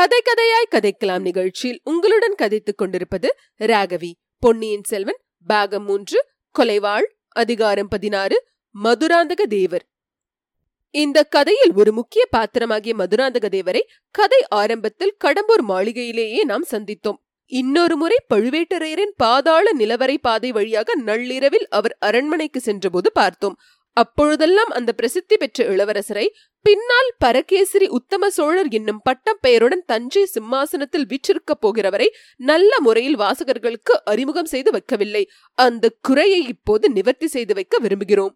கதை கதையாய் கதைக்கலாம் நிகழ்ச்சியில் உங்களுடன் கதைத்துக் கொண்டிருப்பது ராகவி. பொன்னியின் செல்வன் பாகம் மூன்று கொலைவாள் அதிகாரம் பதினாறு மதுராந்தக தேவர். இந்த கதையில் ஒரு முக்கிய பாத்திரமாகிய மதுராந்தக தேவரை கதை ஆரம்பத்தில் கடம்பூர் மாளிகையிலேயே நாம் சந்தித்தோம். இன்னொரு முறை பழுவேட்டரையரின் பாதாள நிலவரை பாதை வழியாக நள்ளிரவில் அவர் அரண்மனைக்கு சென்றபோது பார்த்தோம். அப்பொழுதெல்லாம் அந்த பிரசித்தி பெற்ற இளவரசரை பின்னால் பரகேசரி உத்தம சோழர் என்னும் பட்டம் பெயருடன் தஞ்சை சிம்மாசனத்தில் வீற்றிருக்கப் போகிறவரை நல்ல முறையில் வாசகர்களுக்கு அறிமுகம் செய்து வைக்கவில்லை. அந்த குறையை இப்போது நிவர்த்தி செய்து வைக்க விரும்புகிறோம்.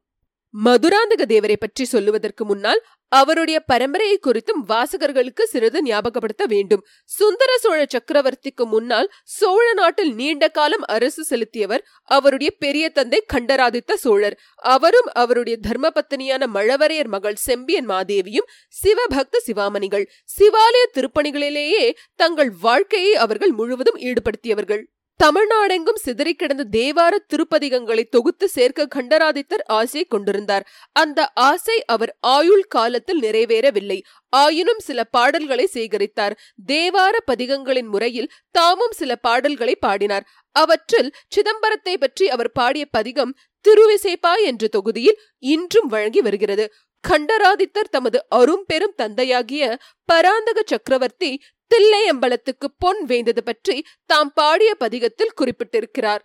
மதுராந்தக தேவரை பற்றி சொல்லுவதற்கு முன்னால் அவருடைய பரம்பரையை குறித்தும் வாசகர்களுக்கு சிறிது ஞாபகப்படுத்த வேண்டும். சுந்தர சோழ சக்கரவர்த்திக்கு முன்னால் சோழ நாட்டில் நீண்ட காலம் அரசு செலுத்தியவர் அவருடைய பெரிய தந்தை கண்டராதித்த சோழர். அவரும் அவருடைய தர்மபத்தினியான மழவரையர் மகள் செம்பியன் மாதேவியும் சிவபக்த சிவாமணிகள். சிவாலய திருப்பணிகளிலேயே தங்கள் வாழ்க்கையை அவர்கள் முழுவதும் ஈடுபடுத்தியவர்கள். தமிழ்நாடெங்கும் சிதறி கிடந்த தேவார திருப்பதிகங்களை தொகுத்து சேர்க்க கண்டராதித்தர் ஆசை கொண்டிருந்தார். அந்த ஆசை அவர் ஆயுள் காலத்தில் நிறைவேறவில்லை. ஆயினும் சில பாடல்களை சேகரித்தார். தேவார பதிகங்களின் முறையில் தாமும் சில பாடல்களை பாடினார். அவற்றில் சிதம்பரத்தை பற்றி அவர் பாடிய பதிகம் திருவிசைப்பா என்ற தொகுதியில் இன்றும் வழங்கி வருகிறது. கண்டராதித்தர் தமது அரும் பெரும் தந்தையாகிய பராந்தக சக்கரவர்த்தி தில்லையம்பலத்துக்கு பொன் வேந்தது பற்றி தாம் பாடிய பதிகத்தில் குறிப்பிட்டிருக்கிறார்.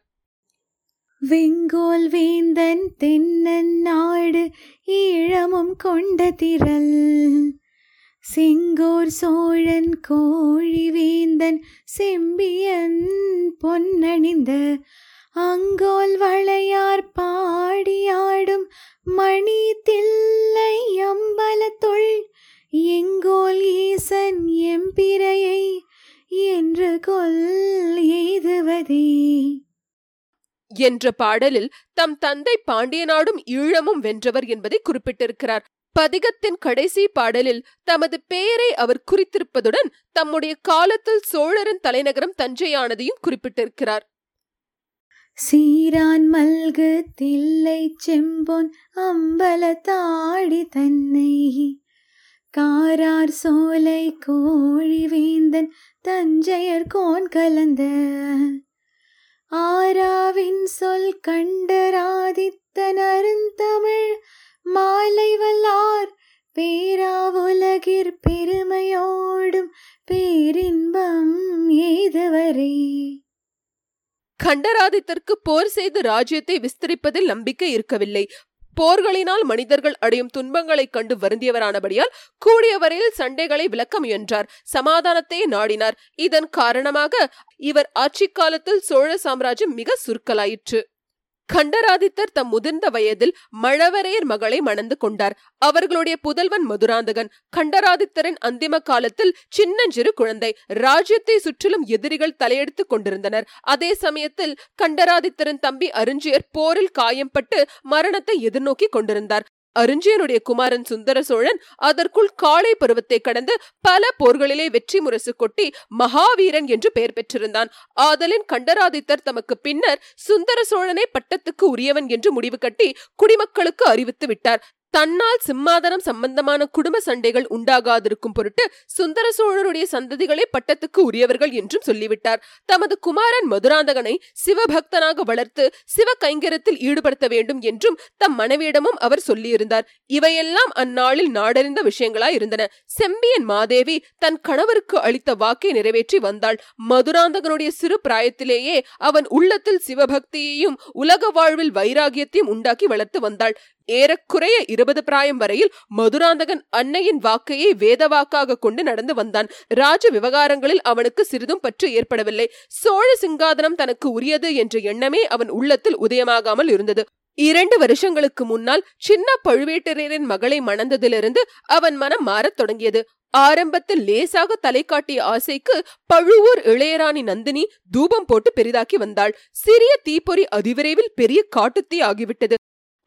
வெங்கோல் வேந்தன் தென்னன் நாடு ஈழமும் கொண்ட திரள். செங்கோர் சோழன் கோழி வேந்தன் செம்பியன் பொன்னணிந்த. அங்கோல் வளையார் பாடியாடும் மணி தில்லை அம்பலத்துள் எங் என்ற பாடலில் தம் தந்தை பாண்டிய நாடும் ஈழமும் வென்றவர் என்பதை குறிப்பிட்டிருக்கிறார். பதிகத்தின் கடைசி பாடலில் தமது பெயரை அவர் குறித்திருப்பதுடன் தம்முடைய காலத்தில் சோழரின் தலைநகரம் தஞ்சையானதையும் குறிப்பிட்டிருக்கிறார். சீரான் மல்கு தில்லை செம்பொன் அம்பல தாடி தன்னை காரார் சோலை கோழி வேந்தன் தஞ்சையர் கோன் கலந்த ஆராவின் சொல் கண்டராதித்தனருந்தமிழ் மாலை வல்லார் பேராவுலகிற் பெருமையோடும் பேரின்பம் ஏதுவரே கண்டராதித்தற்கு போர் செய்து ராஜ்யத்தை விஸ்தரிப்பதில் நம்பிக்கை இருக்கவில்லை. போர்களினால் மனிதர்கள் அடையும் துன்பங்களைக் கண்டு வருந்தியவரானபடியால் கூடிய வரையில் சண்டைகளை விளக்க முயன்றார். சமாதானத்தை நாடினார். இதன் காரணமாக இவர் ஆட்சி காலத்தில் சோழ சாம்ராஜ்யம் மிக சுருக்கலாயிற்று. கண்டராதித்தர் தம் முதிர்ந்த வயதில் மழவரையர் மகளை மணந்து கொண்டார். அவர்களுடைய புதல்வன் மதுராந்தகன் கண்டராதித்தரின் அந்திம காலத்தில் சின்னஞ்சிறு குழந்தை. ராஜ்யத்தை சுற்றிலும் எதிரிகள் தலையெடுத்துக் கொண்டிருந்தனர். அதே சமயத்தில் கண்டராதித்தரின் தம்பி அருஞ்சியர் போரில் காயம்பட்டு மரணத்தை எதிர்நோக்கி கொண்டிருந்தார். அருஞ்சியனுடைய குமாரன் சுந்தர சோழன் அதற்குள் காளை பருவத்தை கடந்து பல போர்களிலே வெற்றி முரசு கொட்டி மகாவீரன் என்று பெயர் பெற்றிருந்தான். ஆதலின் கண்டராதித்தர் தமக்கு பின்னர் சுந்தர சோழனே பட்டத்துக்கு உரியவன் என்று முடிவு கட்டி குடிமக்களுக்கு அறிவித்து விட்டார். தன்னால் சிம்மாதனம் சம்பந்தமான குடும்ப சண்டைகள் உண்டாகாதிருக்கும் பொருட்டு சுந்தர சோழருடைய சந்ததிகளே பட்டத்துக்கு உரியவர்கள் என்றும் சொல்லிவிட்டார். தமது குமாரன் மதுராந்தகனை சிவபக்தனாக வளர்த்து சிவ கைங்கரத்தில் ஈடுபடுத்த வேண்டும் என்றும் தம் மனைவியிடமும் அவர் சொல்லியிருந்தார். இவையெல்லாம் அந்நாளில் நாடறிந்த விஷயங்களாய் இருந்தன. செம்பியன் மாதேவி தன் கணவருக்கு அளித்த வாக்கை நிறைவேற்றி வந்தாள். மதுராந்தகனுடைய சிறு பிராயத்திலேயே அவன் உள்ளத்தில் சிவபக்தியையும் உலக வாழ்வில் வைராகியத்தையும் உண்டாக்கி வளர்த்து வந்தாள். ஏறக்குறைய இருபது பிராயம் வரையில் மதுராந்தகன் அன்னையின் வாக்கையை வேத வாக்காக கொண்டு நடந்து வந்தான். ராஜ விவகாரங்களில் அவனுக்கு சிறிதும் பற்று ஏற்படவில்லை. சோழ சிங்காதனம் தனக்கு உரியது என்ற எண்ணமே அவன் உள்ளத்தில் உதயமாகாமல் இருந்தது. இரண்டு வருஷங்களுக்கு முன்னால் சின்ன பழுவேட்டரையரின் மகளை மணந்ததிலிருந்து அவன் மனம் மாறத் தொடங்கியது. ஆரம்பத்தில் லேசாக தலை காட்டிய ஆசைக்கு பழுவூர் இளையராணி நந்தினி தூபம் போட்டு பெரிதாக்கி வந்தாள். சிறிய தீப்பொறி அதிவிரைவில் பெரிய காட்டுத்தீ ஆகிவிட்டது.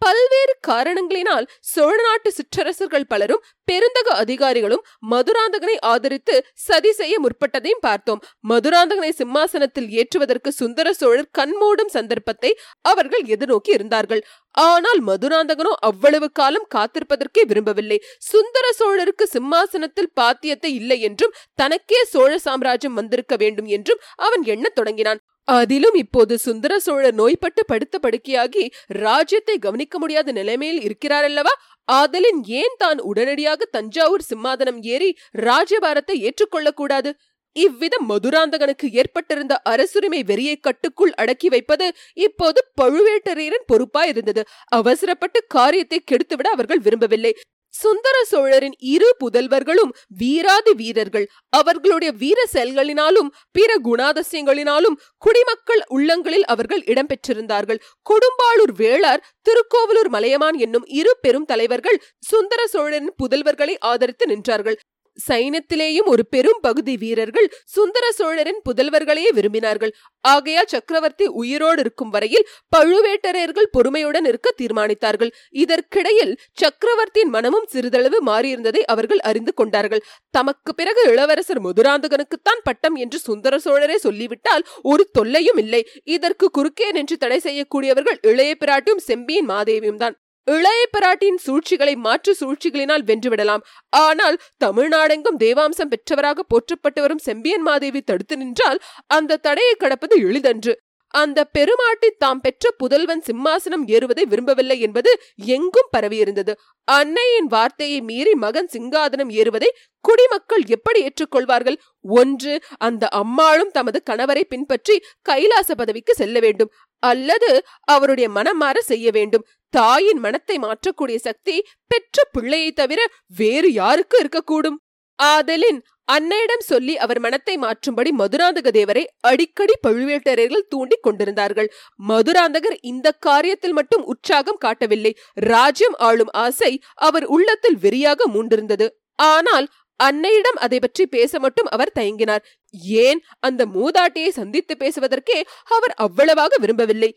பல்வேறு காரணங்களினால் சோழ நாட்டு சிற்றரசர்கள் பலரும் பெருந்தக அதிகாரிகளும் மதுராந்தகனை ஆதரித்து சதி செய்ய முற்பட்டதையும் பார்த்தோம். மதுராந்தகனை சிம்மாசனத்தில் ஏற்றுவதற்கு சுந்தர சோழர் கண்மூடும் சந்தர்ப்பத்தை அவர்கள் எதிர்நோக்கி இருந்தார்கள். ஆனால் மதுராந்தகனோ அவ்வளவு காலம் காத்திருப்பதற்கே விரும்பவில்லை. சுந்தர சோழருக்கு சிம்மாசனத்தில் பாத்தியத்தை இல்லை என்றும் தனக்கே சோழ சாம்ராஜ்யம் வந்திருக்க வேண்டும் என்றும் அவன் எண்ணத் தொடங்கினான். அதிலும் இப்போது சுந்தர சோழர் நோய்பட்டு படுத்த படுக்கையாகி ராஜ்யத்தை கவனிக்க முடியாத நிலைமையில் இருக்கிறார் அல்லவா ஆதலின் ஏன் தான் உடனடியாக தஞ்சாவூர் சிம்மாதனம் ஏறி ராஜ்யபாரத்தை ஏற்றுக்கொள்ளக்கூடாது? இவ்விதம் மதுராந்தகனுக்கு ஏற்பட்டிருந்த அரசுரிமை வெறியை கட்டுக்குள் அடக்கி வைப்பது இப்போது பழுவேட்டரையரின் பொறுப்பாய் இருந்தது அவசரப்பட்டு காரியத்தை கெடுத்துவிட அவர்கள் விரும்பவில்லை. சுந்தர சோழரின் இரு புதல்வர்களும் வீராதி வீரர்கள். அவர்களுடைய வீர செயல்களினாலும் பிற குணாதசியங்களினாலும் குடிமக்கள் உள்ளங்களில் அவர்கள் இடம்பெற்றிருந்தார்கள். கொடும்பாளூர் வேளார் திருக்கோவலூர் மலையமான் என்னும் இரு பெரும் தலைவர்கள் சுந்தர சோழரின் புதல்வர்களை ஆதரித்து நின்றார்கள். சைனத்திலேயும் ஒரு பெரும் பகுதி வீரர்கள் சுந்தர சோழரின் புதல்வர்களையே விரும்பினார்கள். ஆகையா சக்கரவர்த்தி உயிரோடு இருக்கும் வரையில் பழுவேட்டரையர்கள் பொறுமையுடன் இருக்க தீர்மானித்தார்கள். இதற்கிடையில் சக்கரவர்த்தியின் மனமும் சிறிதளவு மாறியிருந்ததை அவர்கள் அறிந்து கொண்டார்கள். தமக்கு பிறகு இளவரசர் முதுராந்தகனுக்குத்தான் பட்டம் என்று சுந்தர சோழரே சொல்லிவிட்டால் ஒரு தொல்லையும் இல்லை. இதற்கு குறுக்கே நின்று தடை செய்யக்கூடியவர்கள் இளைய பிராட்டியும் செம்பியின் மாதேவியும் தான் இளைய பிராட்டியின் சூழ்ச்சிகளை மாற்று சூழ்ச்சிகளினால் வென்றுவிடலாம். ஆனால் தமிழ்நாடெங்கும் தேவாம்சம் பெற்றவராக போற்றப்பட்டு வரும் செம்பியன் மாதேவி தடுத்து நின்றால் அந்த தடையை கடப்பது எளிதன்று. அந்த பெருமாட்டி தாம் பெற்ற புதல்வன் சிம்மாசனம் ஏறுவதை விரும்பவில்லை என்பது எங்கும் பரவியிருந்தது. அன்னையின் வார்த்தையை மீறி மகன் சிங்காதனம் ஏறுவதை குடிமக்கள் எப்படி ஏற்றுக்கொள்வார்கள்? ஒன்று அந்த அம்மாளும் தமது கணவரை பின்பற்றி கைலாச பதவிக்கு செல்ல வேண்டும். அல்லது அவருடைய மனம் மாற செய்ய வேண்டும். தாயின் மனத்தை மாற்றக்கூடிய சக்தி பெற்ற பிள்ளையை தவிர வேறு யாருக்கு இருக்கக்கூடும்? ஆதலின் அன்னையிடம் சொல்லி அவர் மனத்தை மாற்றும்படி மதுராந்தக தேவரை அடிக்கடி பழுவேட்டரையர்கள் தூண்டிக் கொண்டிருந்தார்கள். மதுராந்தகர் இந்த காரியத்தில் மட்டும் உற்சாகம் காட்டவில்லை. ராஜ்யம் ஆளும் ஆசை அவர் உள்ளத்தில் வெறியாக மூண்டிருந்தது. ஆனால் அன்னையிடம் அதை பற்றி பேச மட்டும் அவர் தயங்கினார். ஏன்? அந்த மூதாட்டியை சந்தித்து பேசுவதற்கே அவர் அவ்வளவாக விரும்பவில்லை.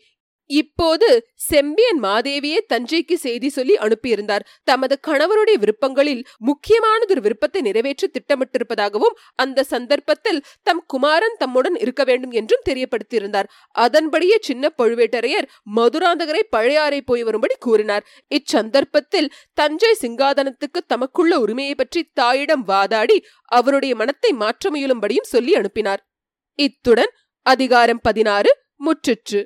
இப்போது செம்பியன் மாதேவியே தஞ்சைக்கு செய்தி சொல்லி அனுப்பியிருந்தார். தமது கணவருடைய விருப்பங்களில் முக்கியமானதொரு விருப்பத்தை நிறைவேற்ற திட்டமிட்டிருப்பதாகவும் அந்த சந்தர்ப்பத்தில் தம் குமாரன் தம்முடன் இருக்க வேண்டும் என்றும் தெரியப்படுத்தியிருந்தார். அதன்படியே சின்ன பழுவேட்டரையர் மதுராந்தகரை பழையாறை போய் வரும்படி கூறினார். இச்சந்தர்ப்பத்தில் தஞ்சை சிங்காதனத்துக்கு தமக்குள்ள உரிமையை பற்றி தாயிடம் வாதாடி அவருடைய மனத்தை மாற்ற முயலும்படியும் சொல்லி அனுப்பினார். இத்துடன் அதிகாரம் பதினாறு முற்றிற்று.